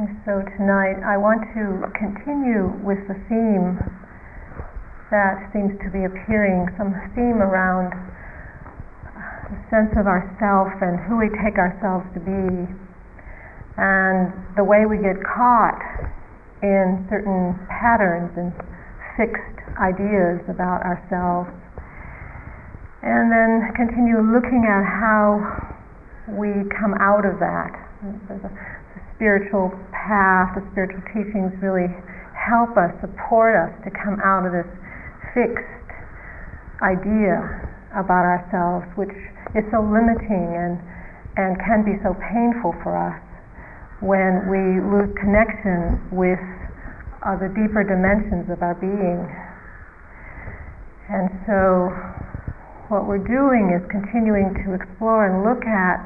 So tonight I want to continue with the theme that seems to be appearing, some theme around the sense of ourself and who we take ourselves to be, and the way we get caught in certain patterns and fixed ideas about ourselves. And then continue looking at how we come out of that spiritual path, the spiritual teachings really help us, support us to come out of this fixed idea about ourselves, which is so limiting and, and can be so painful for us when we lose connection with uh, the deeper dimensions of our being. And so, what we're doing is continuing to explore and look at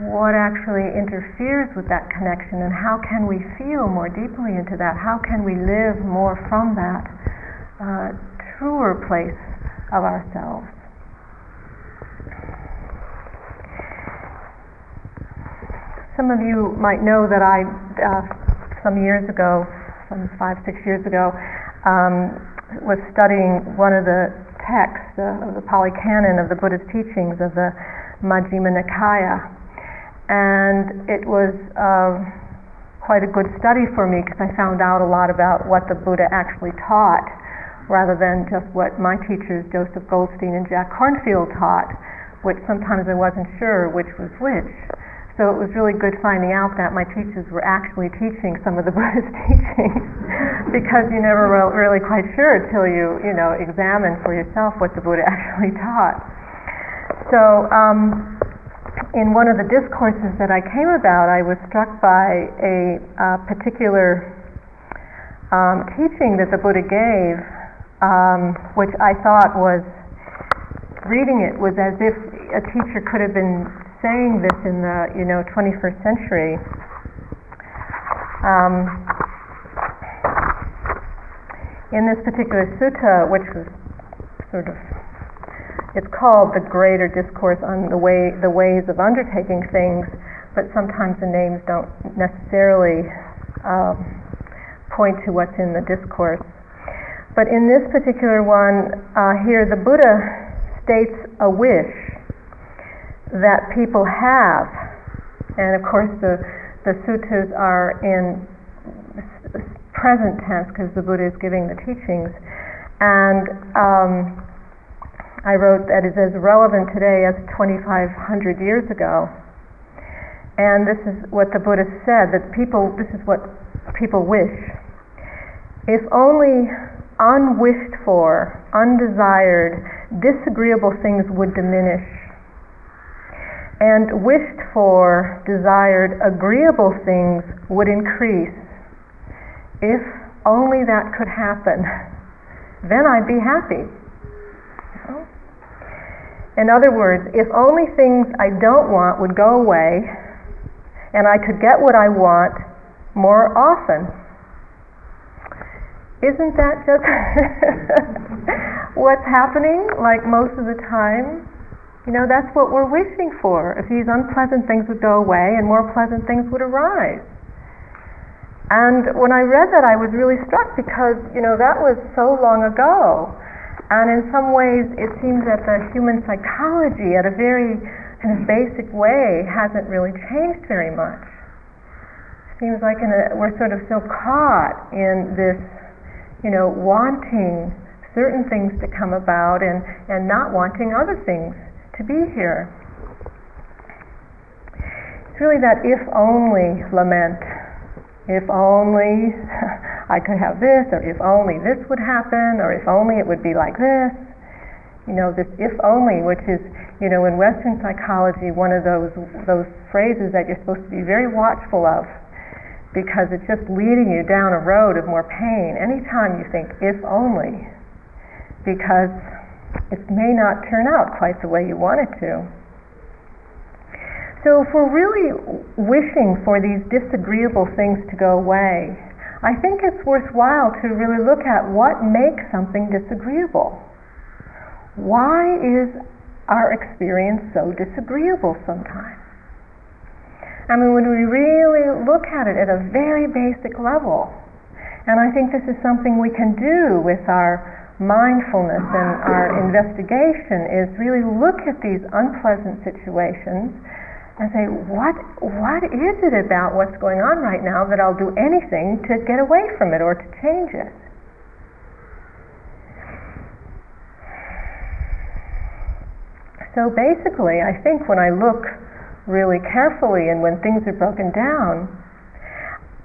what actually interferes with that connection and how can we feel more deeply into that? How can we live more from that uh, truer place of ourselves? Some of you might know that I, uh, some years ago, some five, six years ago, um, was studying one of the texts uh, of the Pali Canon of the Buddhist teachings of the Majjhima Nikaya and it was uh, quite a good study for me because I found out a lot about what the Buddha actually taught rather than just what my teachers Joseph Goldstein and Jack Kornfield taught, which sometimes I wasn't sure which was which. So it was really good finding out that my teachers were actually teaching some of the Buddhist teachings because you never were really quite sure until you, you know, examine for yourself what the Buddha actually taught. So um, in one of the discourses that I came about, I was struck by a, particular um, teaching that the Buddha gave, um, which I thought was, reading it was as if a teacher could have been saying this in the you know 21st century. Um, in this particular sutta, which was sort of it's called the Greater Discourse on the way the ways of undertaking things, but sometimes the names don't necessarily um, point to what's in the discourse. But in this particular one, uh, here the Buddha states a wish that people have, and of course the the suttas are in present tense because the Buddha is giving the teachings, and um, I wrote that is as relevant today as 2,500 years ago. And this is what the Buddha said that people, this is what people wish. If only unwished for, undesired, disagreeable things would diminish, and wished for, desired, agreeable things would increase. If only that could happen, then I'd be happy. In other words, if only things I don't want would go away and I could get what I want more often. Isn't that just what's happening like most of the time? You know, that's what we're wishing for. If these unpleasant things would go away and more pleasant things would arise. And when I read that, I was really struck because, you know, that was so long ago. And in some ways, it seems that the human psychology, at a very kind of basic way, hasn't really changed very much. Seems like a, we're sort of still caught in this, you know, wanting certain things to come about and, and not wanting other things to be here. It's really that if only lament if only I could have this, or if only this would happen, or if only it would be like this. You know, this if only, which is, you know, in Western psychology, one of those those phrases that you're supposed to be very watchful of, because it's just leading you down a road of more pain. Anytime you think if only, because it may not turn out quite the way you want it to. So, if we're really wishing for these disagreeable things to go away, I think it's worthwhile to really look at what makes something disagreeable. Why is our experience so disagreeable sometimes? I mean, when we really look at it at a very basic level, and I think this is something we can do with our mindfulness and our investigation is really look at these unpleasant situations and say, what, what is it about what's going on right now that I'll do anything to get away from it or to change it? So basically, I think when I look really carefully and when things are broken down,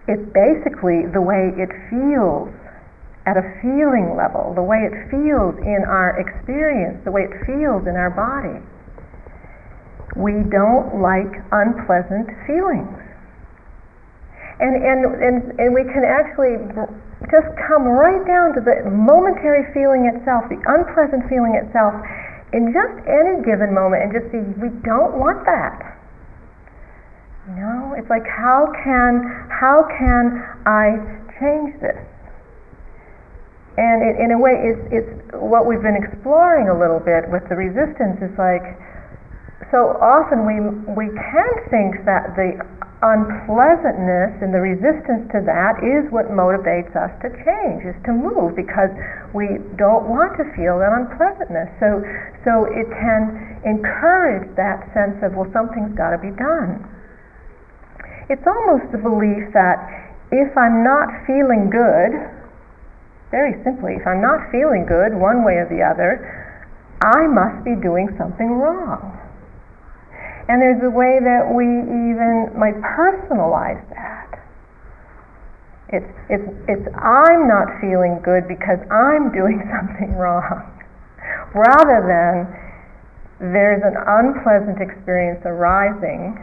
it's basically the way it feels at a feeling level, the way it feels in our experience, the way it feels in our body. We don't like unpleasant feelings. And, and, and, and we can actually just come right down to the momentary feeling itself, the unpleasant feeling itself, in just any given moment and just see, we don't want that. You know, it's like how can how can I change this? And in a way, it's, it's what we've been exploring a little bit with the resistance. Is like so often we we can think that the unpleasantness and the resistance to that is what motivates us to change, is to move because we don't want to feel that unpleasantness. So so it can encourage that sense of well, something's got to be done it's almost the belief that if I'm not feeling good, very simply, if I'm not feeling good one way or the other, I must be doing something wrong. And there's a way that we even might personalize that. It's, it's, it's I'm not feeling good because I'm doing something wrong. Rather than there's an unpleasant experience arising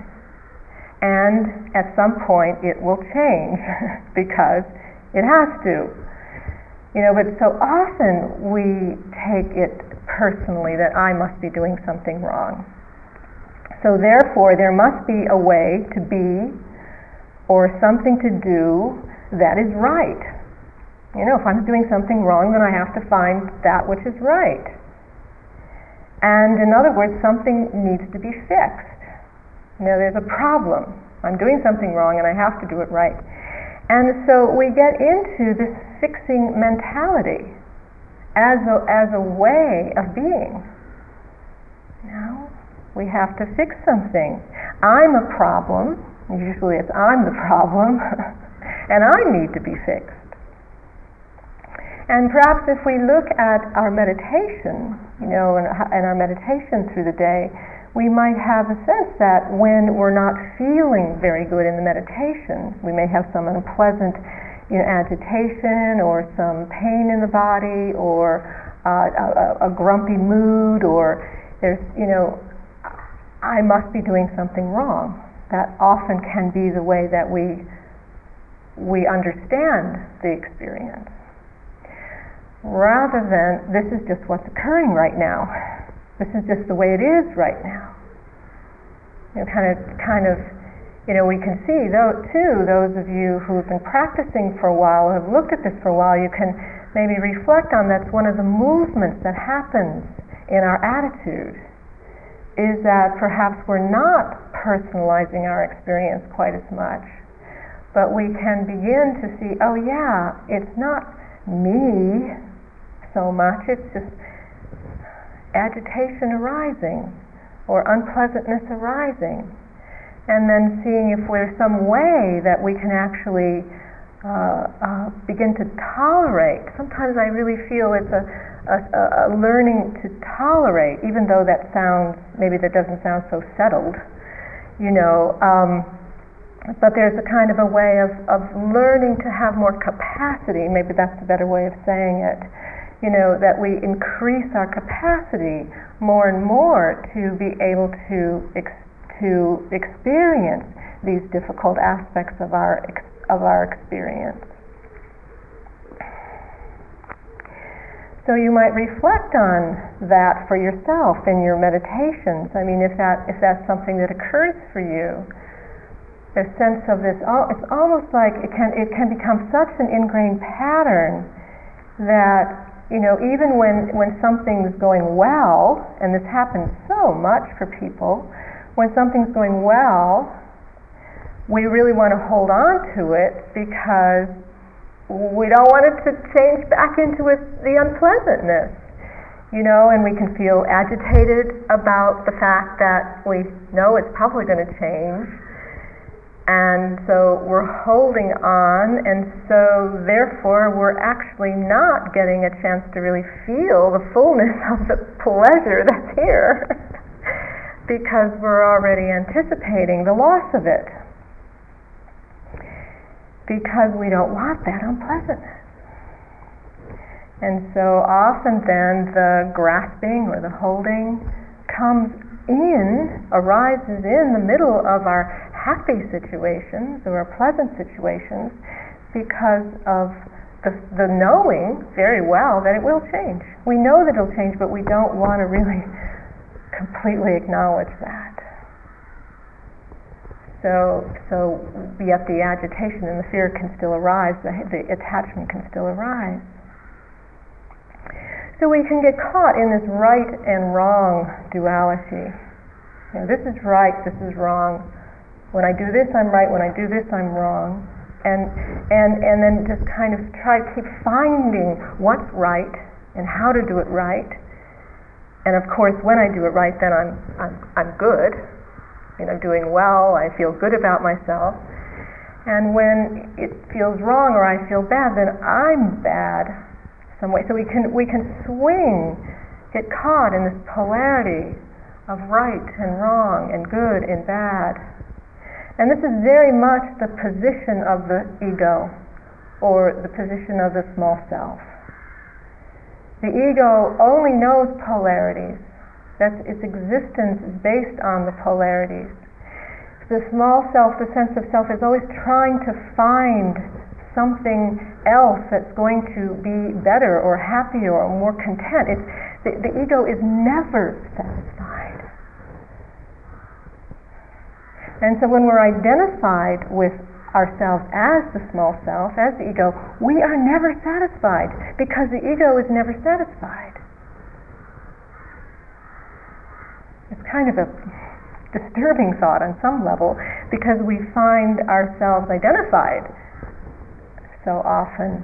and at some point it will change because it has to. You know, but so often we take it personally that I must be doing something wrong. So therefore, there must be a way to be or something to do that is right. You know, if I'm doing something wrong, then I have to find that which is right. And in other words, something needs to be fixed. You know, there's a problem. I'm doing something wrong and I have to do it right. And so we get into this fixing mentality as a, as a way of being. No, we have to fix something. I'm a problem. Usually it's I'm the problem. and I need to be fixed. And perhaps if we look at our meditation, you know, and, our meditation through the day, we might have a sense that when we're not feeling very good in the meditation, we may have some unpleasant you know, agitation or some pain in the body or uh, a, a grumpy mood or there's, you know, I must be doing something wrong. That often can be the way that we, we understand the experience. Rather than, this is just what's occurring right now this is just the way it is right now. You know, kind of, kind of, you know, we can see though too. Those of you who've been practicing for a while, have looked at this for a while, you can maybe reflect on that's one of the movements that happens in our attitude is that perhaps we're not personalizing our experience quite as much, but we can begin to see, oh yeah, it's not me so much, it's just agitation arising or unpleasantness arising, and then seeing if there's some way that we can actually uh, uh, begin to tolerate. Sometimes I really feel it's a, a, a, learning to tolerate, even though that sounds, maybe that doesn't sound so settled, you know. Um, but there's a kind of a way of, of learning to have more capacity, maybe that's a better way of saying it, you know, that we increase our capacity more and more to be able to ex- to experience these difficult aspects of our ex- of our experience. So you might reflect on that for yourself in your meditations. I mean, if that if that's something that occurs for you, a sense of this, it's almost like it can it can become such an ingrained pattern that you know, even when, when something's going well, and this happens so much for people, when something's going well, we really want to hold on to it because we don't want it to change back into it, the unpleasantness. You know, and we can feel agitated about the fact that we know it's probably going to change. And so we're holding on, and so therefore we're actually not getting a chance to really feel the fullness of the pleasure that's here because we're already anticipating the loss of it because we don't want that unpleasantness. And so often then the grasping or the holding comes in, arises in the middle of our happy situations or our pleasant situations because of the, the knowing very well that it will change. We know that it'll change, but we don't want to really completely acknowledge that. So, so yet the agitation and the fear can still arise, the, the attachment can still arise. So we can get caught in this right and wrong duality. You know, this is right, this is wrong. When I do this, I'm right. When I do this, I'm wrong. And and and then just kind of try to keep finding what's right and how to do it right. And of course, when I do it right, then I'm I'm I'm good you know, doing well, I feel good about myself. And when it feels wrong or I feel bad, then I'm bad some way. So we can we can swing, get caught in this polarity of right and wrong and good and bad. And this is very much the position of the ego or the position of the small self. The ego only knows polarities that's, its existence is based on the polarities. The small self, the sense of self, is always trying to find something else that's going to be better or happier or more content. It's, the, the ego is never satisfied. And so when we're identified with ourselves as the small self, as the ego, we are never satisfied because the ego is never satisfied. It's kind of a disturbing thought on some level because we find ourselves identified so often.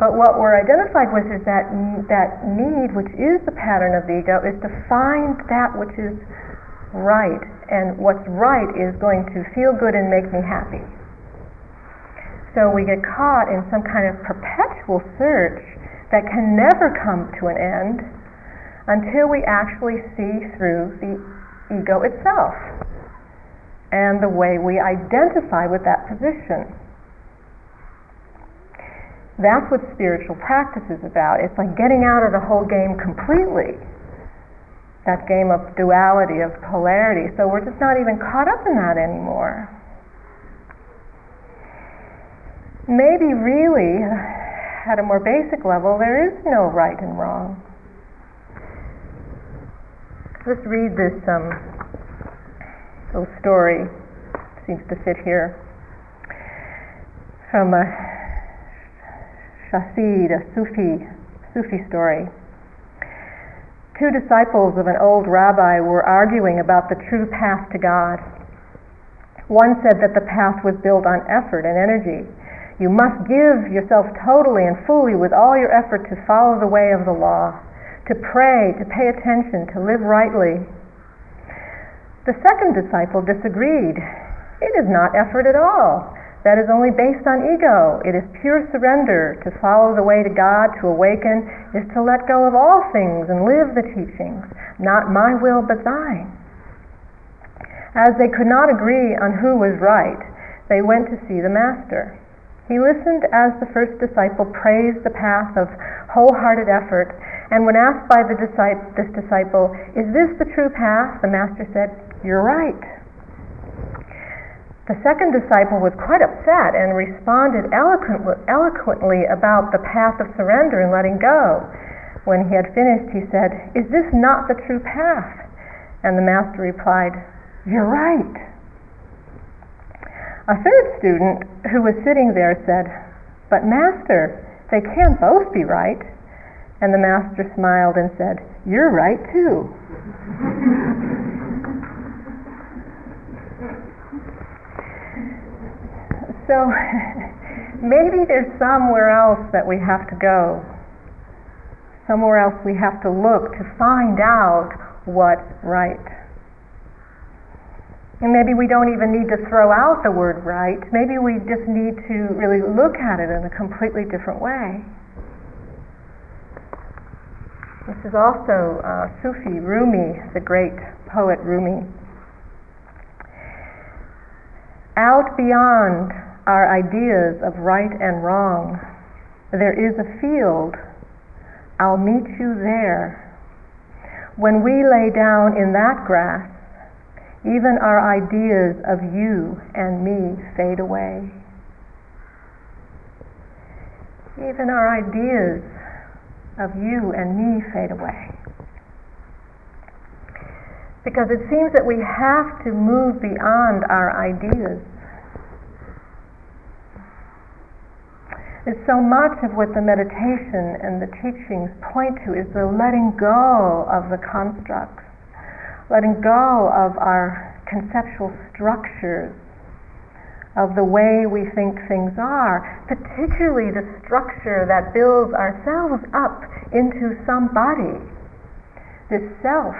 But what we're identified with is that that need, which is the pattern of the ego, is to find that which is right, and what's right is going to feel good and make me happy. So we get caught in some kind of perpetual search that can never come to an end until we actually see through the ego itself and the way we identify with that position. That's what spiritual practice is about. It's like getting out of the whole game completely. That game of duality, of polarity. So we're just not even caught up in that anymore. Maybe really, at a more basic level, there is no right and wrong. Let's read this um, little story. Seems to fit here from a Chasid, a Sufi Sufi story. Two disciples of an old rabbi were arguing about the true path to God. One said that the path was built on effort and energy. You must give yourself totally and fully with all your effort to follow the way of the law to pray, to pay attention, to live rightly. The second disciple disagreed. It is not effort at all. That is only based on ego. It is pure surrender. To follow the way to God, to awaken, is to let go of all things and live the teachings. Not my will, but thine. As they could not agree on who was right, they went to see the Master. He listened as the first disciple praised the path of wholehearted effort and when asked by the this disciple, Is this the true path? the Master said, You're right. The second disciple was quite upset and responded eloquently about the path of surrender and letting go. When he had finished, he said, Is this not the true path? And the Master replied, You're right. A third student who was sitting there said, But Master, they can't both be right. And the master smiled and said, You're right too. So maybe there's somewhere else that we have to go, somewhere else we have to look to find out what's right. And maybe we don't even need to throw out the word right. Maybe we just need to really look at it in a completely different way. This is also uh, Sufi, Rumi, the great poet Rumi. Out beyond our ideas of right and wrong, there is a field. I'll meet you there. When we lay down in that grass, even our ideas of you and me fade away. Even our ideas of you and me fade away. Because it seems that we have to move beyond our ideas. And so much of what the meditation and the teachings point to is the letting go of the constructs letting go of our conceptual structures of the way we think things are, particularly the structure that builds ourselves up into somebody, this self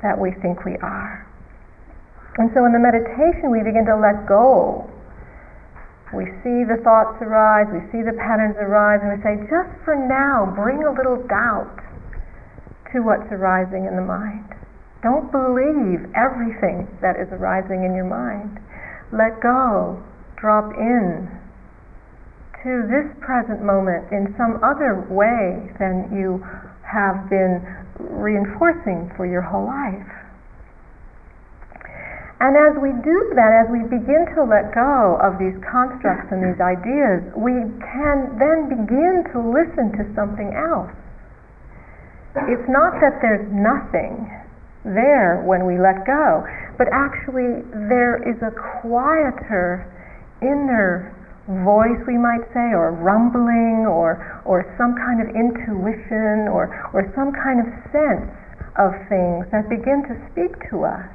that we think we are. And so in the meditation, we begin to let go. We see the thoughts arise, we see the patterns arise, and we say, just for now, bring a little doubt to what's arising in the mind. Don't believe everything that is arising in your mind. Let go, drop in to this present moment in some other way than you have been reinforcing for your whole life. And as we do that, as we begin to let go of these constructs and these ideas, we can then begin to listen to something else. It's not that there's nothing there when we let go. But actually, there is a quieter inner voice, we might say, or rumbling, or, or some kind of intuition, or, or some kind of sense of things that begin to speak to us.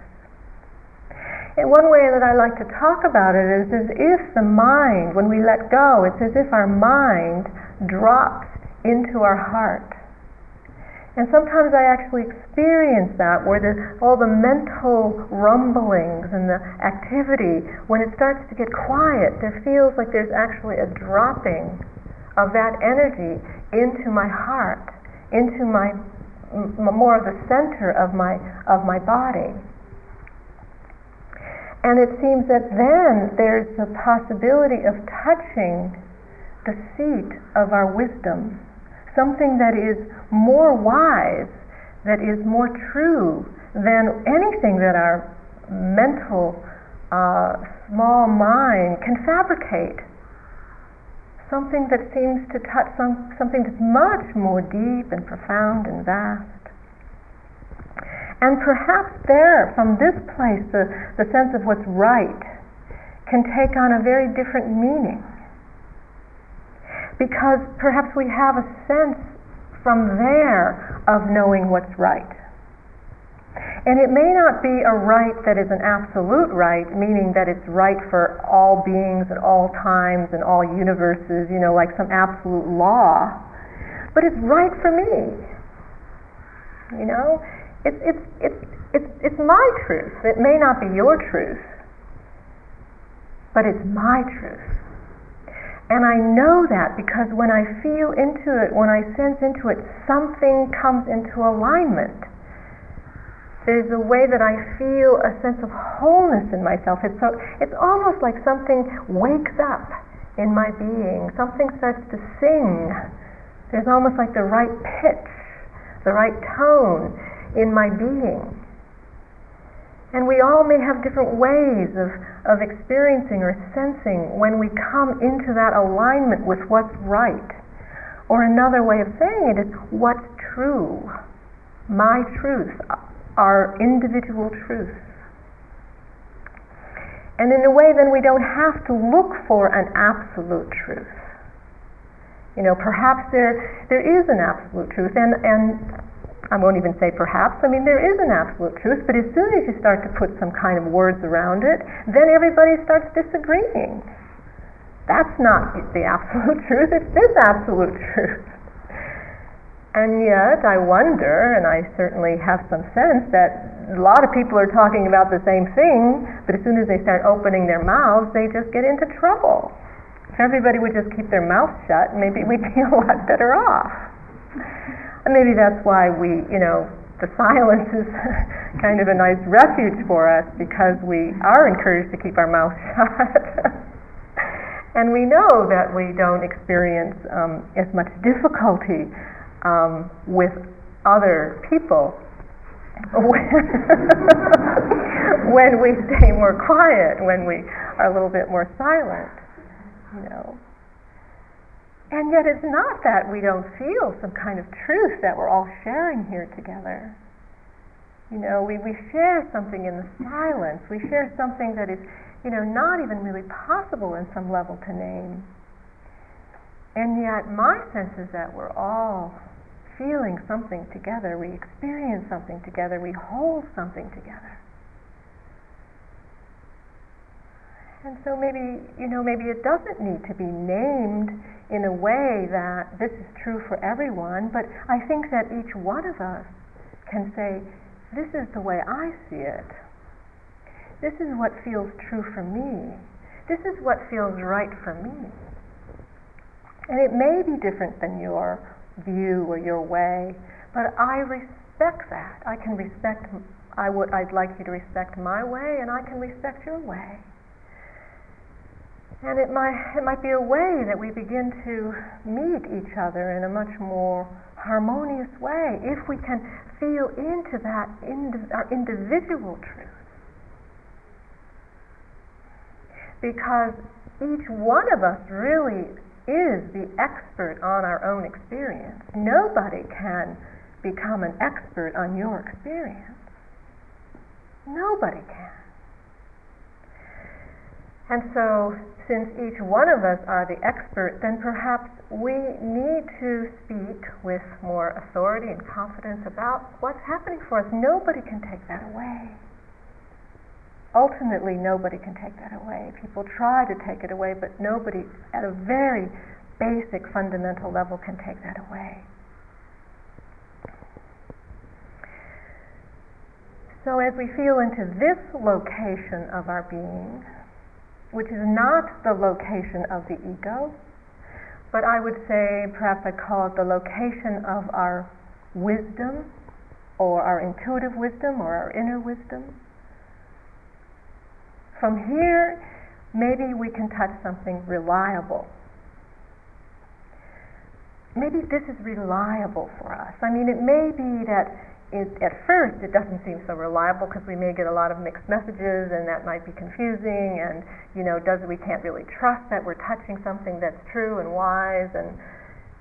And one way that I like to talk about it is as if the mind, when we let go, it's as if our mind drops into our heart and sometimes I actually experience that where the, all the mental rumblings and the activity, when it starts to get quiet, there feels like there's actually a dropping of that energy into my heart, into my more of the center of my of my body. And it seems that then there's the possibility of touching the seat of our wisdom something that is more wise, that is more true than anything that our mental uh, small mind can fabricate. Something that seems to touch some, something that's much more deep and profound and vast. And perhaps there, from this place, the, the sense of what's right can take on a very different meaning because perhaps we have a sense from there of knowing what's right. And it may not be a right that is an absolute right, meaning that it's right for all beings at all times and all universes, you know, like some absolute law, but it's right for me. You know, it's it's it's it's it's my truth. It may not be your truth, but it's my truth. And I know that because when I feel into it, when I sense into it, something comes into alignment. There's a way that I feel a sense of wholeness in myself. It's, so, it's almost like something wakes up in my being. Something starts to sing. There's almost like the right pitch, the right tone in my being. And we all may have different ways of, of experiencing or sensing when we come into that alignment with what's right. Or another way of saying it is what's true. My truth, our individual truth. And in a way, then we don't have to look for an absolute truth. You know, perhaps there there is an absolute truth, and and I won't even say perhaps. I mean, there is an absolute truth, but as soon as you start to put some kind of words around it, then everybody starts disagreeing. That's not the absolute truth, it's this absolute truth. And yet, I wonder, and I certainly have some sense that a lot of people are talking about the same thing, but as soon as they start opening their mouths, they just get into trouble. If everybody would just keep their mouth shut, maybe we'd be a lot better off. Maybe that's why we, you know, the silence is kind of a nice refuge for us because we are encouraged to keep our mouth shut. and we know that we don't experience um, as much difficulty um, with other people when we stay more quiet, when we are a little bit more silent, you know. And yet it's not that we don't feel some kind of truth that we're all sharing here together. You know, we, we share something in the silence. We share something that is, you know, not even really possible in some level to name. And yet my sense is that we're all feeling something together, we experience something together, we hold something together. And so maybe, you know, maybe it doesn't need to be named in a way that this is true for everyone, but I think that each one of us can say, this is the way I see it. This is what feels true for me. This is what feels right for me. And it may be different than your view or your way, but I respect that. I can respect. I would. I'd like you to respect my way, and I can respect your way. And it might it might be a way that we begin to meet each other in a much more harmonious way if we can feel into that our individual truth. Because each one of us really is the expert on our own experience. Nobody can become an expert on your experience. Nobody can. And so, since each one of us are the expert, then perhaps we need to speak with more authority and confidence about what's happening for us. Nobody can take that away. Ultimately, nobody can take that away. People try to take it away, but nobody, at a very basic, fundamental level, can take that away. So, as we feel into this location of our being, which is not the location of the ego, but I would say, perhaps I'd call it the location of our wisdom, or our intuitive wisdom, or our inner wisdom from here, maybe we can touch something reliable. Maybe this is reliable for us. I mean, it may be that it, at first it doesn't seem so reliable because we may get a lot of mixed messages and that might be confusing and you know does we can't really trust that we're touching something that's true and wise and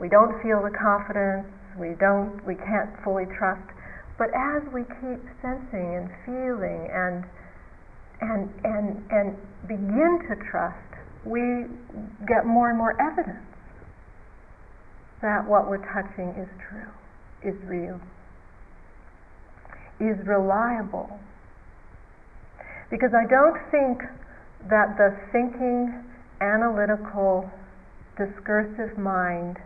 we don't feel the confidence we don't we can't fully trust. But as we keep sensing and feeling and and, and, and begin to trust, we get more and more evidence that what we're touching is true, is real, is reliable. Because I don't think that the thinking, analytical, discursive mind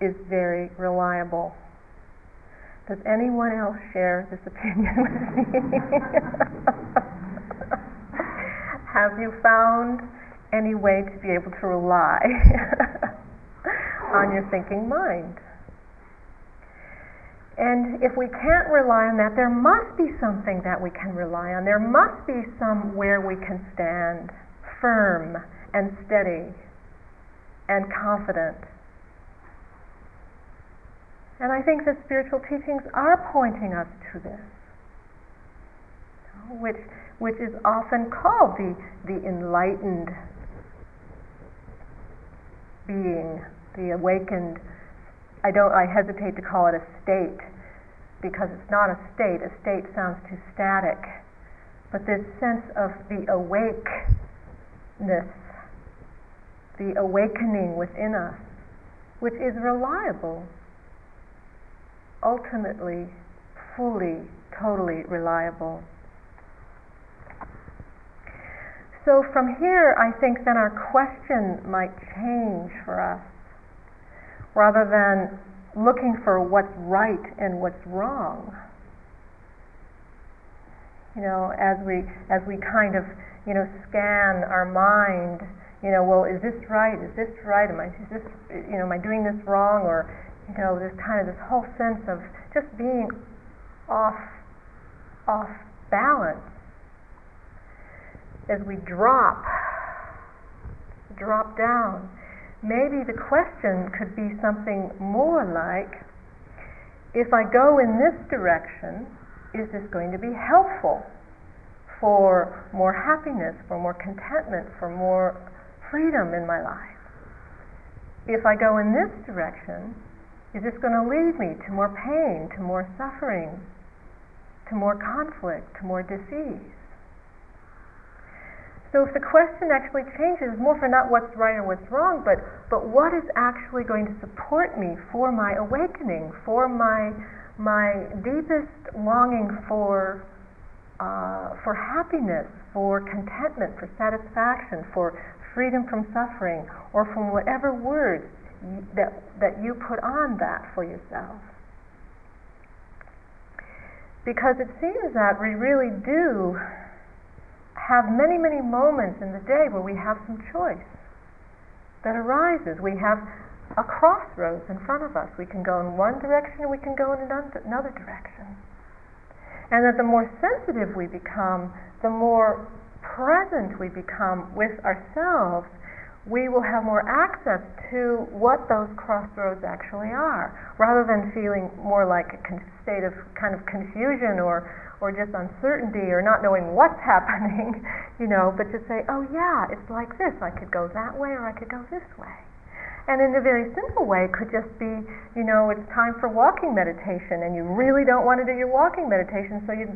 is very reliable. Does anyone else share this opinion with me? have you found any way to be able to rely on your thinking mind? And if we can't rely on that, there must be something that we can rely on. There must be somewhere we can stand firm and steady and confident. And I think the spiritual teachings are pointing us to this, which which is often called the, the enlightened being, the awakened. I don't. I hesitate to call it a state because it's not a state. A state sounds too static. But this sense of the awakeness, the awakening within us, which is reliable, ultimately, fully, totally reliable. so from here, I think then our question might change for us. Rather than looking for what's right and what's wrong, you know, as we as we kind of you know scan our mind, you know, well, is this right? Is this right? Am I is this you know am I doing this wrong? Or you know, there's kind of this whole sense of just being off off balance as we drop, drop down, maybe the question could be something more like, if I go in this direction, is this going to be helpful for more happiness, for more contentment, for more freedom in my life? If I go in this direction, is this going to lead me to more pain, to more suffering, to more conflict, to more disease? So if the question actually changes, more for not what's right or what's wrong, but, but what is actually going to support me for my awakening, for my, my deepest longing for, uh, for happiness, for contentment, for satisfaction, for freedom from suffering, or from whatever words that, that you put on that for yourself. Because it seems that we really do have many, many moments in the day where we have some choice that arises. We have a crossroads in front of us. We can go in one direction or we can go in another direction. And that the more sensitive we become, the more present we become with ourselves, we will have more access to what those crossroads actually are, rather than feeling more like a state of kind of confusion or or just uncertainty or not knowing what's happening, you know, but to say, oh yeah, it's like this. I could go that way or I could go this way. And in a very simple way, it could just be, you know, it's time for walking meditation, and you really don't want to do your walking meditation, so you,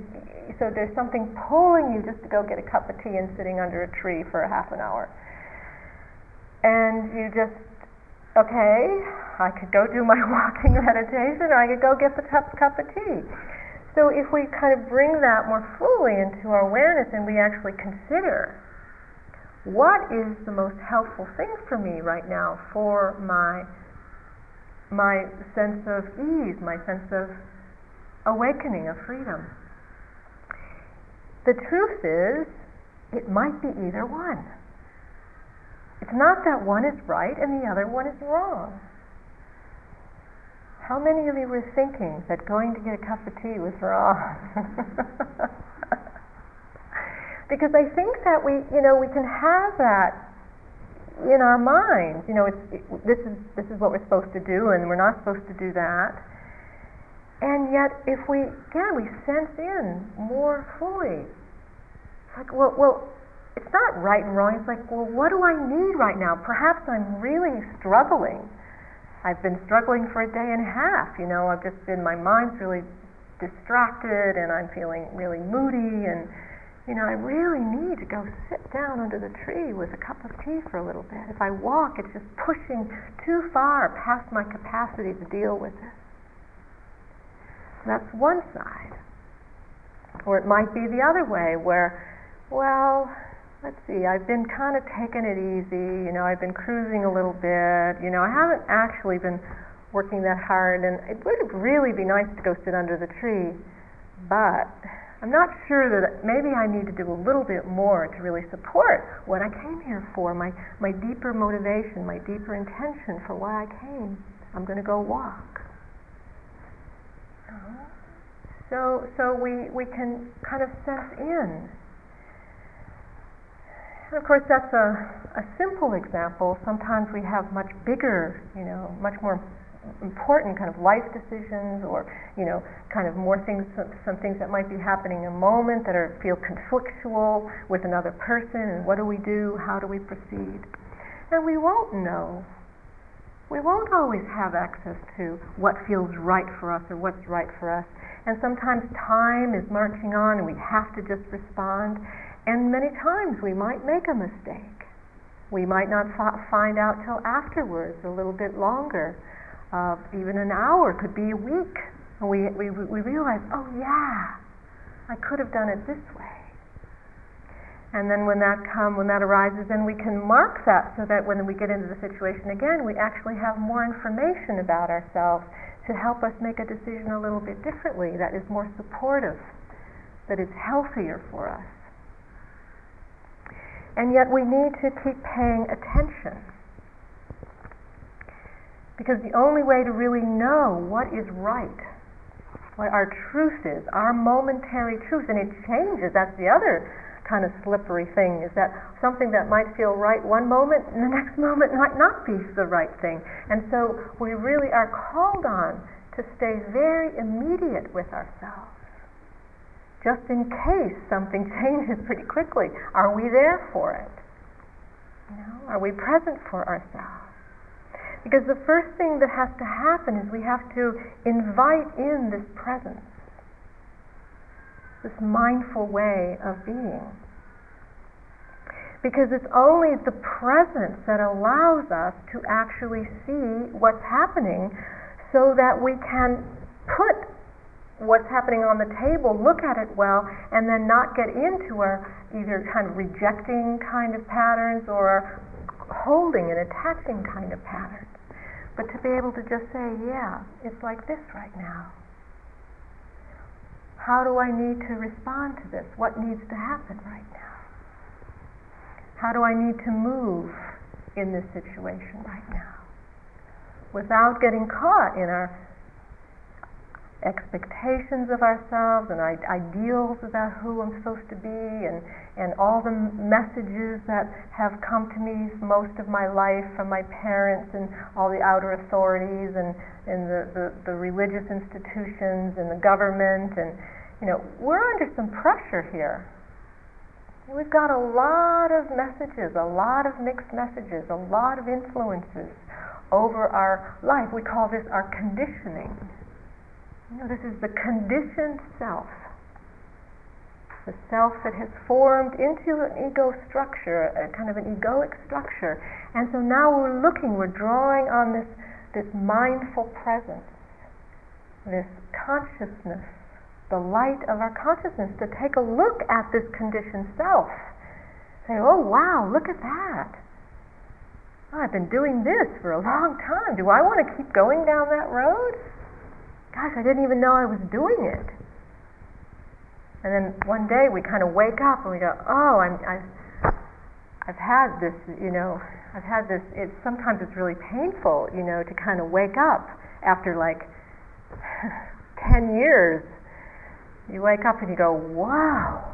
so there's something pulling you just to go get a cup of tea and sitting under a tree for a half an hour. And you just, okay, I could go do my walking meditation, or I could go get the cup, cup of tea. So if we kind of bring that more fully into our awareness and we actually consider what is the most helpful thing for me right now for my my sense of ease, my sense of awakening, of freedom. The truth is, it might be either one. It's not that one is right and the other one is wrong. How many of you were thinking that going to get a cup of tea was wrong? because I think that we, you know, we can have that in our minds. You know, it's, it, this is this is what we're supposed to do, and we're not supposed to do that. And yet, if we again we sense in more fully, it's like, well, well, it's not right and wrong. It's like, well, what do I need right now? Perhaps I'm really struggling I've been struggling for a day and a half. You know, I've just been, my mind's really distracted and I'm feeling really moody and, you know, I really need to go sit down under the tree with a cup of tea for a little bit. If I walk, it's just pushing too far past my capacity to deal with it. that's one side. Or it might be the other way where, well, let's see, I've been kind of taking it easy, you know, I've been cruising a little bit, you know, I haven't actually been working that hard, and it would really be nice to go sit under the tree, but I'm not sure that maybe I need to do a little bit more to really support what I came here for, my, my deeper motivation, my deeper intention for why I came. I'm going to go walk. So, so we, we can kind of sense in of course, that's a, a simple example. Sometimes we have much bigger, you know, much more important kind of life decisions or you know kind of more things some, some things that might be happening in a moment that are feel conflictual with another person and what do we do? How do we proceed? And we won't know. We won't always have access to what feels right for us or what's right for us. And sometimes time is marching on and we have to just respond and many times we might make a mistake. We might not find out till afterwards, a little bit longer. Uh, even an hour could be a week. And we, we, we realize, oh yeah, I could have done it this way. And then when that come, when that arises, then we can mark that so that when we get into the situation again, we actually have more information about ourselves to help us make a decision a little bit differently that is more supportive, that is healthier for us. And yet we need to keep paying attention. Because the only way to really know what is right, what our truth is, our momentary truth, and it changes, that's the other kind of slippery thing is that something that might feel right one moment and the next moment might not be the right thing. And so we really are called on to stay very immediate with ourselves. Just in case something changes pretty quickly, are we there for it? You know, are we present for ourselves? Because the first thing that has to happen is we have to invite in this presence this mindful way of being. Because it's only the presence that allows us to actually see what's happening so that we can put what's happening on the table, look at it well, and then not get into a either kind of rejecting kind of patterns or holding and attaching kind of patterns. But to be able to just say, yeah, it's like this right now. How do I need to respond to this? What needs to happen right now? How do I need to move in this situation right now? Without getting caught in our expectations of ourselves and ideals about who I'm supposed to be and, and all the messages that have come to me most of my life from my parents and all the outer authorities and, and the, the, the religious institutions and the government and you know we're under some pressure here. We've got a lot of messages a lot of mixed messages a lot of influences over our life. We call this our conditioning know, this is the conditioned self. The self that has formed into an ego structure, a kind of an egoic structure. And so now we're looking, we're drawing on this, this mindful presence, this consciousness, the light of our consciousness to take a look at this conditioned self. Say, oh wow, look at that. Oh, I've been doing this for a long time. Do I want to keep going down that road? Gosh, I didn't even know I was doing it. And then one day we kind of wake up and we go, oh, I'm, I've, I've had this, you know, I've had this. It's sometimes it's really painful, you know, to kind of wake up after like ten years. You wake up and you go, wow,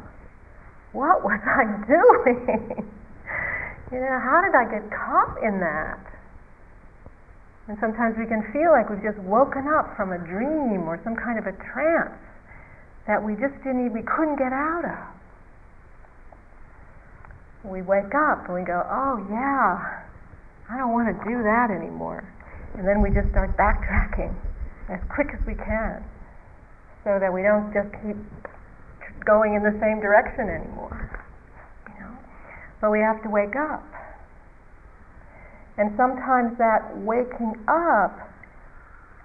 what was I doing? you know, how did I get caught in that? And sometimes we can feel like we've just woken up from a dream or some kind of a trance that we just didn't, we couldn't get out of. We wake up and we go, oh yeah, I don't want to do that anymore. And then we just start backtracking as quick as we can so that we don't just keep going in the same direction anymore. You know? But we have to wake up. And sometimes that waking up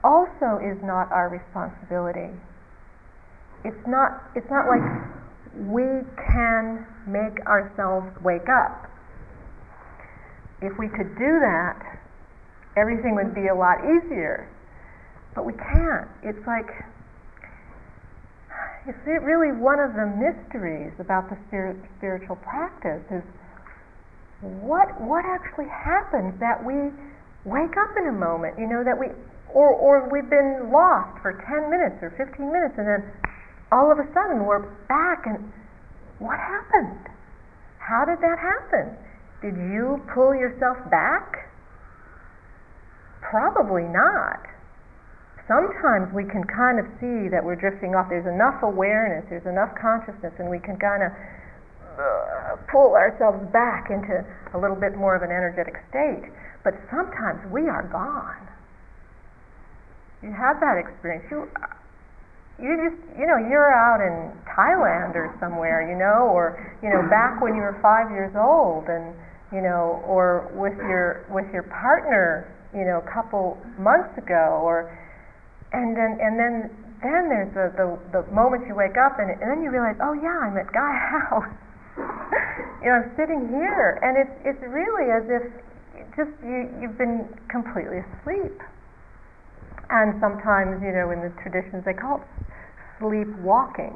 also is not our responsibility. It's not, it's not like we can make ourselves wake up. If we could do that, everything would be a lot easier. But we can't. It's like, it's really one of the mysteries about the spirit, spiritual practice is what what actually happens that we wake up in a moment, you know, that we or or we've been lost for 10 minutes or 15 minutes and then all of a sudden we're back and what happened? How did that happen? Did you pull yourself back? Probably not. Sometimes we can kind of see that we're drifting off. There's enough awareness, there's enough consciousness, and we can kind of uh, pull ourselves back into a little bit more of an energetic state. But sometimes we are gone. You have that experience. You, you just, you know, you're out in Thailand or somewhere, you know, or you know, back when you were five years old, and you know, or with your with your partner, you know, a couple months ago, or and then and then then there's the the, the moment you wake up and, and then you realize, oh yeah, I'm at Gaia House. You know, I'm sitting here, and it's it's really as if just you you've been completely asleep. And sometimes, you know, in the traditions they call it sleepwalking.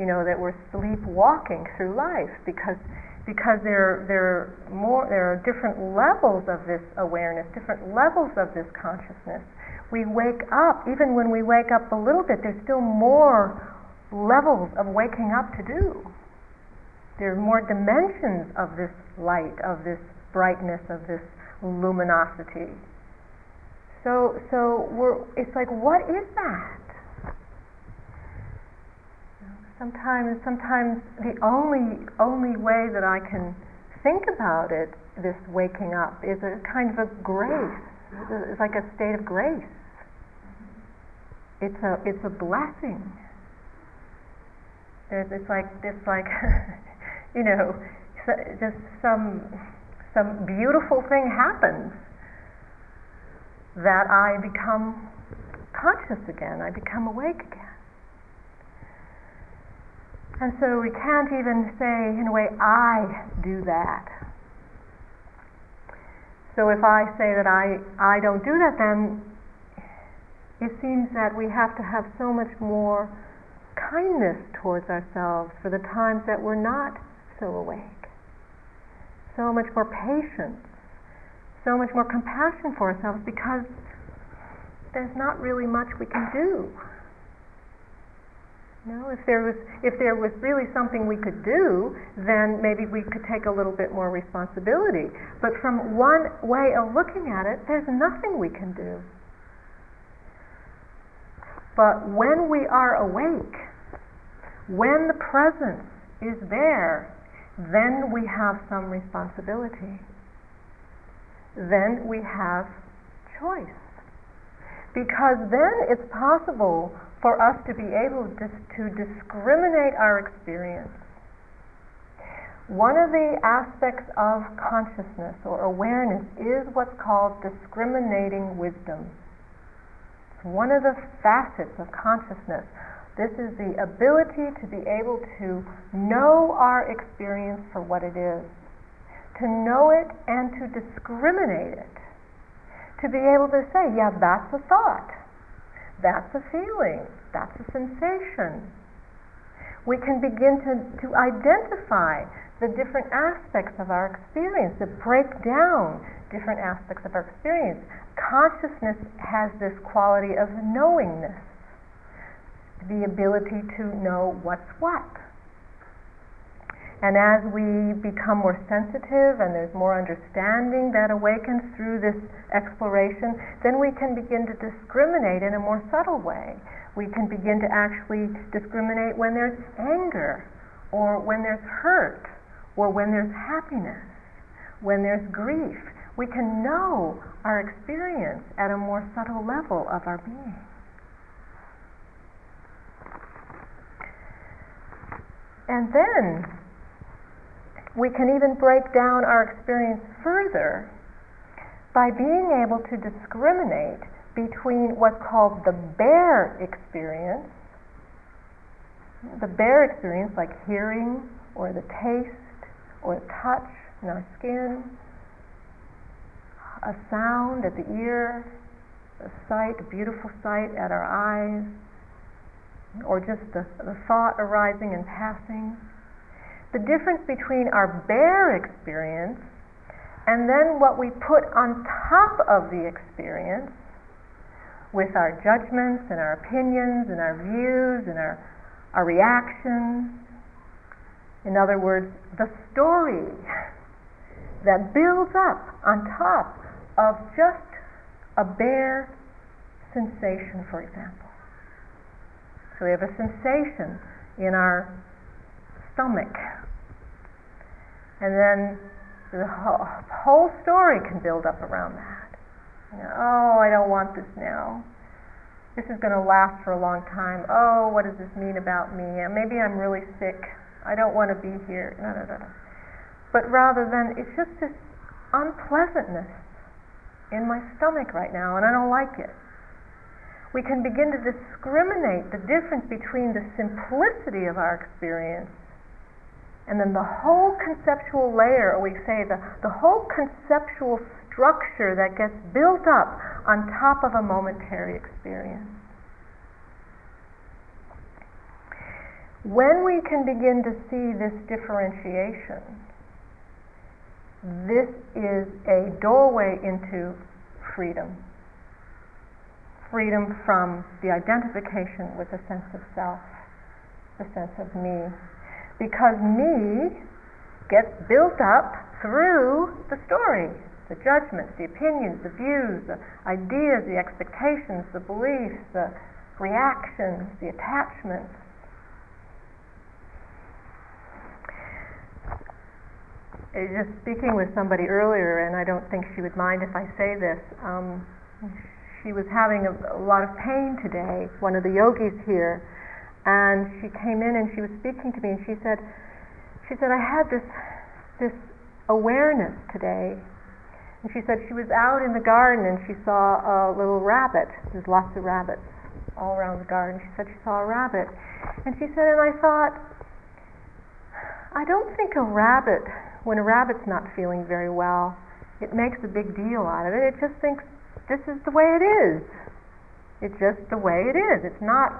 You know, that we're sleepwalking through life because because there there are more there are different levels of this awareness, different levels of this consciousness. We wake up, even when we wake up a little bit, there's still more levels of waking up to do. There are more dimensions of this light, of this brightness, of this luminosity. So so we're it's like what is that? sometimes sometimes the only only way that I can think about it, this waking up, is a kind of a grace. It's like a state of grace. It's a it's a blessing. It's like it's like you know just some some beautiful thing happens that I become conscious again. I become awake again. And so we can't even say, in a way, I do that. So if I say that I, I don't do that, then it seems that we have to have so much more kindness towards ourselves for the times that we're not so awake. So much more patience, so much more compassion for ourselves because there's not really much we can do. No, if there was if there was really something we could do, then maybe we could take a little bit more responsibility. But from one way of looking at it, there's nothing we can do. But when we are awake, when the presence is there, then we have some responsibility. Then we have choice. Because then it's possible for us to be able to, to discriminate our experience. One of the aspects of consciousness or awareness is what's called discriminating wisdom. It's one of the facets of consciousness. This is the ability to be able to know our experience for what it is, to know it and to discriminate it, to be able to say, yeah, that's a thought that's a feeling, that's a sensation. We can begin to, to identify the different aspects of our experience, to break down different aspects of our experience. Consciousness has this quality of knowingness, the ability to know what's what. And as we become more sensitive and there's more understanding that awakens through this exploration, then we can begin to discriminate in a more subtle way. We can begin to actually discriminate when there's anger, or when there's hurt, or when there's happiness, when there's grief. We can know our experience at a more subtle level of our being. And then we can even break down our experience further by being able to discriminate between what's called the bare experience, the bare experience like hearing or the taste or the touch in our skin, a sound at the ear, a sight, a beautiful sight at our eyes, or just the, the thought arising and passing the difference between our bare experience and then what we put on top of the experience with our judgments and our opinions and our views and our, our reactions. In other words, the story that builds up on top of just a bare sensation, for example. So we have a sensation in our stomach and then the whole, whole story can build up around that. You know, oh, I don't want this now. This is going to last for a long time. Oh, what does this mean about me? Uh, maybe I'm really sick. I don't want to be here. No, no, no, no. But rather than, it's just this unpleasantness in my stomach right now, and I don't like it. We can begin to discriminate the difference between the simplicity of our experience And then the whole conceptual layer, or we say the, the whole conceptual structure that gets built up on top of a momentary experience. When we can begin to see this differentiation, this is a doorway into freedom. Freedom from the identification with the sense of self, the sense of me. Because me gets built up through the story, the judgments, the opinions, the views, the ideas, the expectations, the beliefs, the reactions, the attachments. I was just speaking with somebody earlier, and I don't think she would mind if I say this. Um, she was having a, a lot of pain today, one of the yogis here, and she came in and she was speaking to me, and she said, she said, I had this this awareness today. And she said she was out in the garden and she saw a little rabbit. There's lots of rabbits all around the garden. She said she saw a rabbit. And she said, and I thought, I don't think a rabbit when a rabbit's not feeling very well, it makes a big deal out of it. It just thinks this is the way it is. It's just the way it is. It's not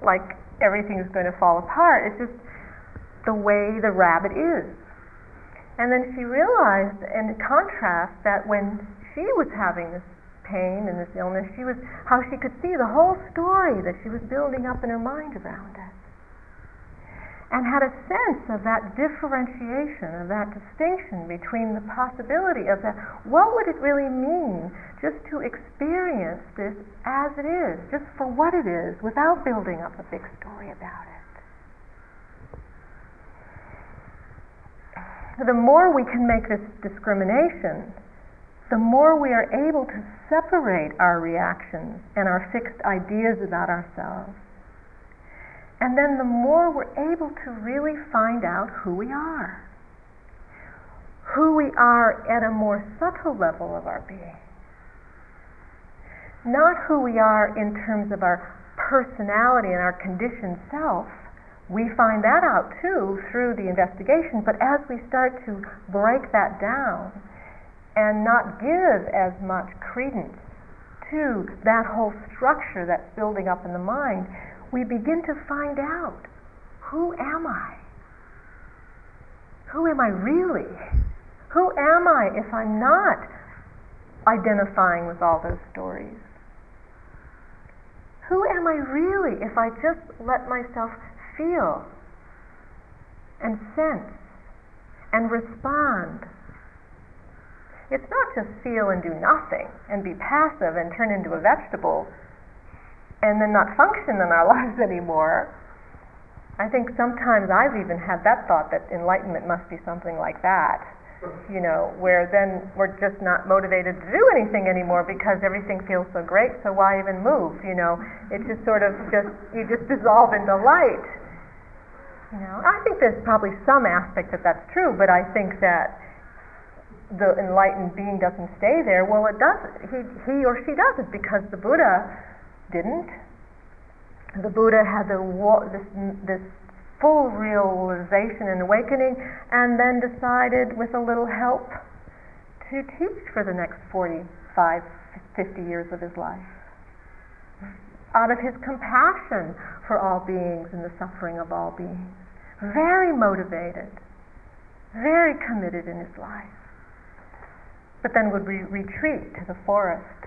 like everything is going to fall apart. It's just the way the rabbit is. And then she realized, in contrast, that when she was having this pain and this illness, she was how she could see the whole story that she was building up in her mind around it and had a sense of that differentiation, of that distinction between the possibility of that, what would it really mean just to experience this as it is, just for what it is, without building up a big story about it. The more we can make this discrimination, the more we are able to separate our reactions and our fixed ideas about ourselves and then the more we're able to really find out who we are. Who we are at a more subtle level of our being. Not who we are in terms of our personality and our conditioned self. We find that out too through the investigation, but as we start to break that down and not give as much credence to that whole structure that's building up in the mind, we begin to find out who am I? Who am I really? Who am I if I'm not identifying with all those stories? Who am I really if I just let myself feel and sense and respond? It's not just feel and do nothing and be passive and turn into a vegetable and then not function in our lives anymore. I think sometimes I've even had that thought that enlightenment must be something like that, you know, where then we're just not motivated to do anything anymore because everything feels so great, so why even move, you know? It just sort of just, you just dissolve into light. You know, I think there's probably some aspect that that's true, but I think that the enlightened being doesn't stay there. Well, it doesn't. He, he or she doesn't because the Buddha didn't. The Buddha had the, this, this full realization and awakening, and then decided, with a little help, to teach for the next 45, 50 years of his life. Out of his compassion for all beings and the suffering of all beings. Very motivated, very committed in his life. But then would re- retreat to the forest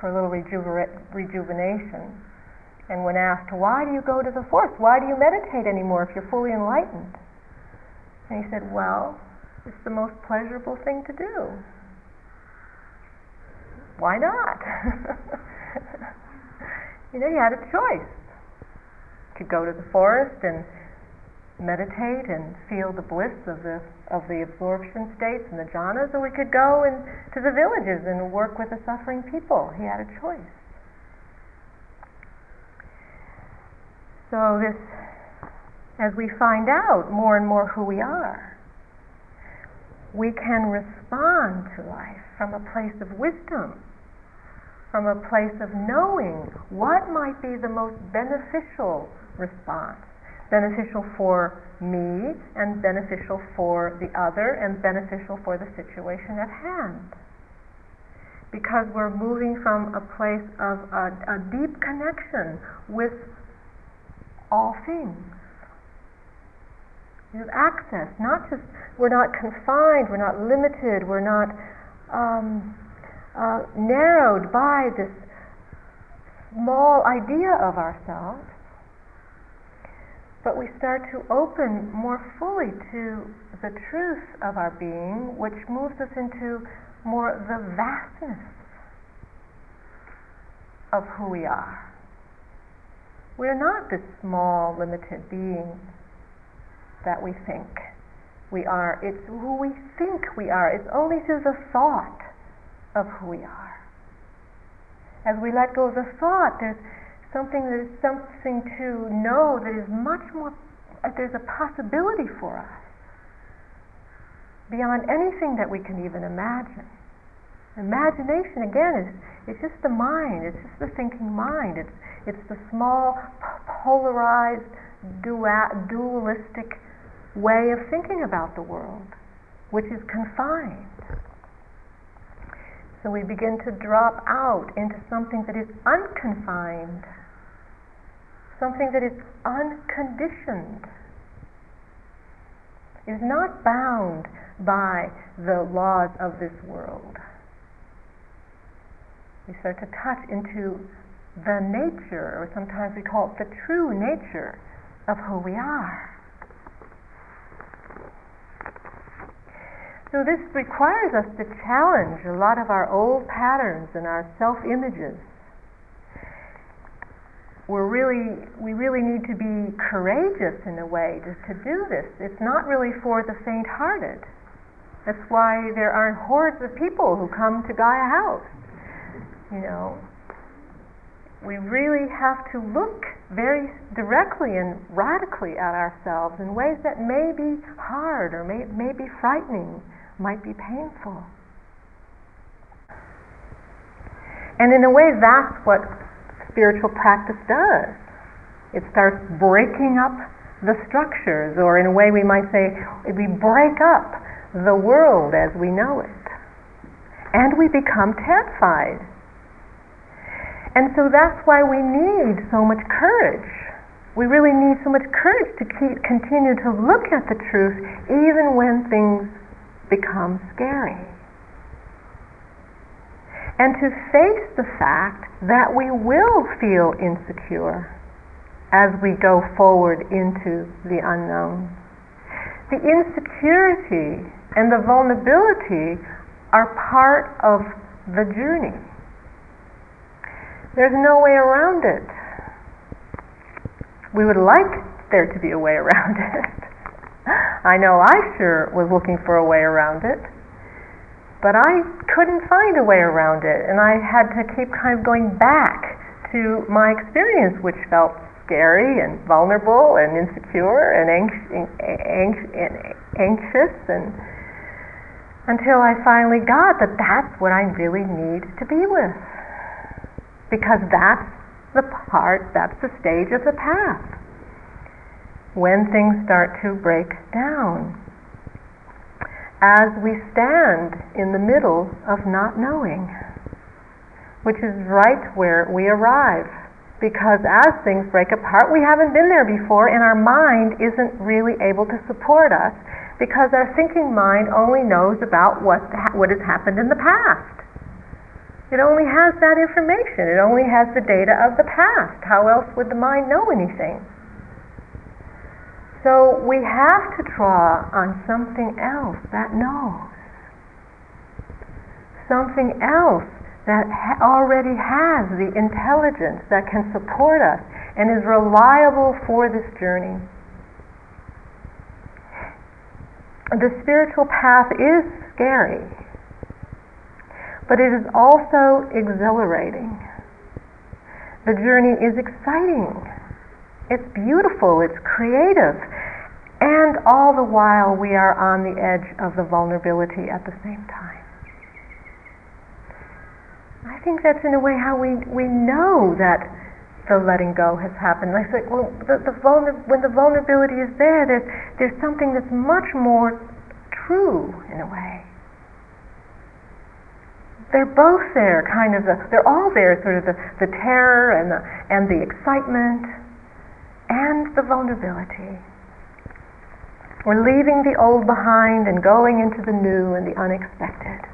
for a little rejuvenation. And when asked, why do you go to the forest? Why do you meditate anymore if you're fully enlightened? And he said, well, it's the most pleasurable thing to do. Why not? you know, he had a choice. He could go to the forest and meditate and feel the bliss of the of the absorption states and the jhanas, or we could go and to the villages and work with the suffering people. He had a choice. So this, as we find out more and more who we are, we can respond to life from a place of wisdom, from a place of knowing what might be the most beneficial response beneficial for me and beneficial for the other and beneficial for the situation at hand. Because we're moving from a place of a, a deep connection with all things. Have access, not just, we're not confined, we're not limited, we're not um, uh, narrowed by this small idea of ourselves but we start to open more fully to the truth of our being, which moves us into more the vastness of who we are. We're not this small, limited being that we think we are. It's who we think we are. It's only through the thought of who we are. As we let go of the thought, there's something that is something to know that is much more, there's a possibility for us beyond anything that we can even imagine. Imagination, again, is it's just the mind, it's just the thinking mind, it's, it's the small, polarized, dualistic way of thinking about the world, which is confined. So we begin to drop out into something that is unconfined something that is unconditioned, is not bound by the laws of this world. We start to touch into the nature, or sometimes we call it the true nature of who we are. So this requires us to challenge a lot of our old patterns and our self-images we're really we really need to be courageous in a way to, to do this. It's not really for the faint-hearted. That's why there aren't hordes of people who come to Gaia House. You know, we really have to look very directly and radically at ourselves in ways that may be hard or may, may be frightening, might be painful. And in a way, that's what spiritual practice does. It starts breaking up the structures, or in a way we might say, we break up the world as we know it. And we become terrified. And so that's why we need so much courage. We really need so much courage to keep, continue to look at the truth even when things become scary and to face the fact that we will feel insecure as we go forward into the unknown. The insecurity and the vulnerability are part of the journey. There's no way around it. We would like there to be a way around it. I know I sure was looking for a way around it. But I couldn't find a way around it, and I had to keep kind of going back to my experience, which felt scary and vulnerable and insecure and anxious, and until I finally got that that's what I really need to be with, because that's the part, that's the stage of the path. When things start to break down as we stand in the middle of not knowing, which is right where we arrive. Because as things break apart, we haven't been there before, and our mind isn't really able to support us because our thinking mind only knows about what, what has happened in the past. It only has that information, it only has the data of the past. How else would the mind know anything? So we have to draw on something else that knows. Something else that ha- already has the intelligence that can support us and is reliable for this journey. The spiritual path is scary, but it is also exhilarating. The journey is exciting it's beautiful, it's creative, and all the while we are on the edge of the vulnerability at the same time. I think that's in a way how we, we know that the letting go has happened. I said, well, the, the vulner- when the vulnerability is there, there's, there's something that's much more true in a way. They're both there, kind of the, they're all there, sort of the, the terror and the, and the excitement and the vulnerability. We're leaving the old behind and going into the new and the unexpected.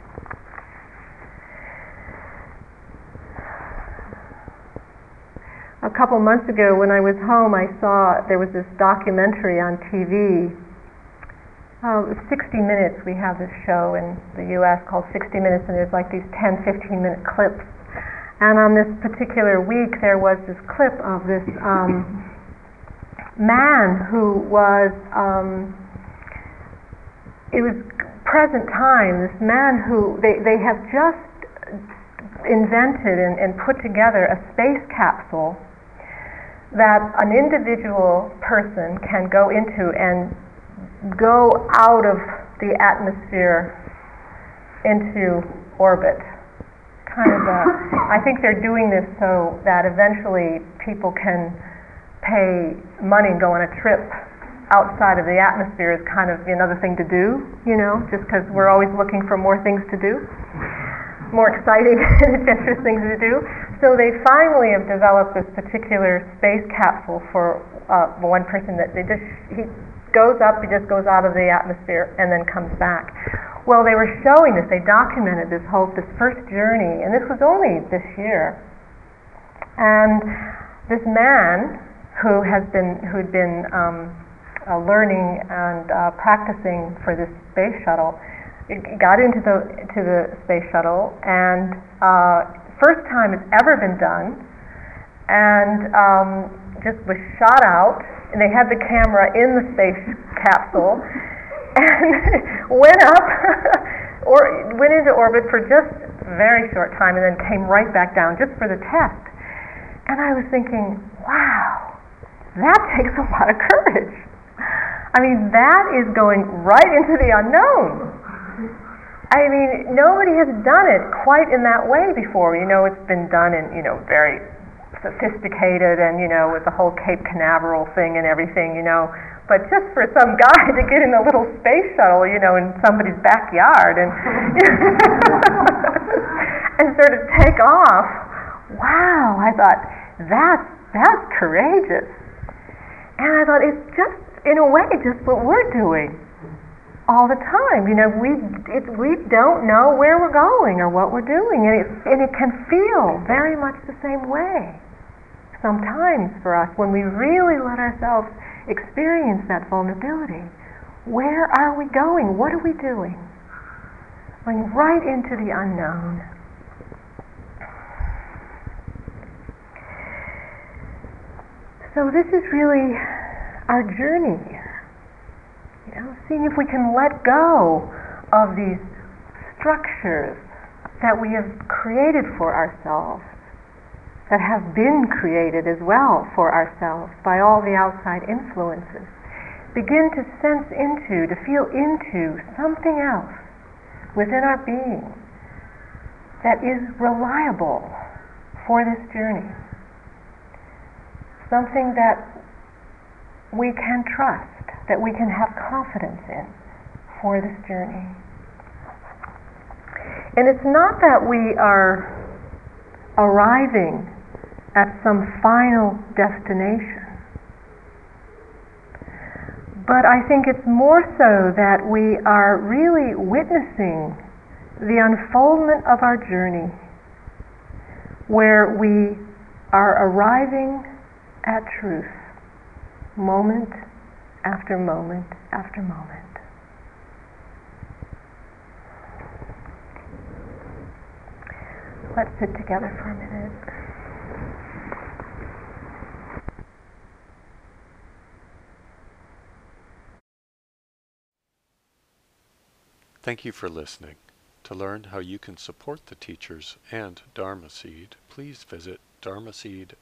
A couple months ago, when I was home, I saw there was this documentary on TV. Oh, it was 60 Minutes. We have this show in the U.S. called 60 Minutes, and there's like these 10, 15 minute clips. And on this particular week, there was this clip of this um, man who was, um, it was present time, this man who, they, they have just invented and, and put together a space capsule that an individual person can go into and go out of the atmosphere into orbit. Kind of a, I think they're doing this so that eventually people can pay money and go on a trip outside of the atmosphere is kind of another thing to do, you know, just because we're always looking for more things to do more exciting and adventurous things to do. So they finally have developed this particular space capsule for uh, one person that they just he goes up, he just goes out of the atmosphere and then comes back. Well, they were showing this. They documented this whole this first journey, and this was only this year. And this man who has been who'd been um, uh, learning and uh, practicing for this space shuttle got into the to the space shuttle, and uh, first time it's ever been done, and um, just was shot out. And they had the camera in the space capsule, and went up or went into orbit for just a very short time, and then came right back down just for the test. And I was thinking, wow, that takes a lot of courage. I mean, that is going right into the unknown. I mean, nobody has done it quite in that way before. You know, it's been done in, you know, very sophisticated and, you know, with the whole Cape Canaveral thing and everything, you know. But just for some guy to get in a little space shuttle, you know, in somebody's backyard and, and sort of take off, wow, I thought, that's, that's courageous. And I thought, it's just, in a way, just what we're doing all the time. You know, we it, we don't know where we're going or what we're doing, and it, and it can feel very much the same way sometimes for us when we really let ourselves experience that vulnerability. Where are we going? What are we doing? Going right into the unknown. So this is really our journey you know, seeing if we can let go of these structures that we have created for ourselves, that have been created as well for ourselves by all the outside influences. Begin to sense into, to feel into something else within our being that is reliable for this journey. Something that we can trust that we can have confidence in for this journey. And it's not that we are arriving at some final destination, but I think it's more so that we are really witnessing the unfoldment of our journey where we are arriving at truth moment after moment after moment. Let's sit together for a minute. Thank you for listening. To learn how you can support the teachers and Dharma Seed, please visit dharma dharmaseed.org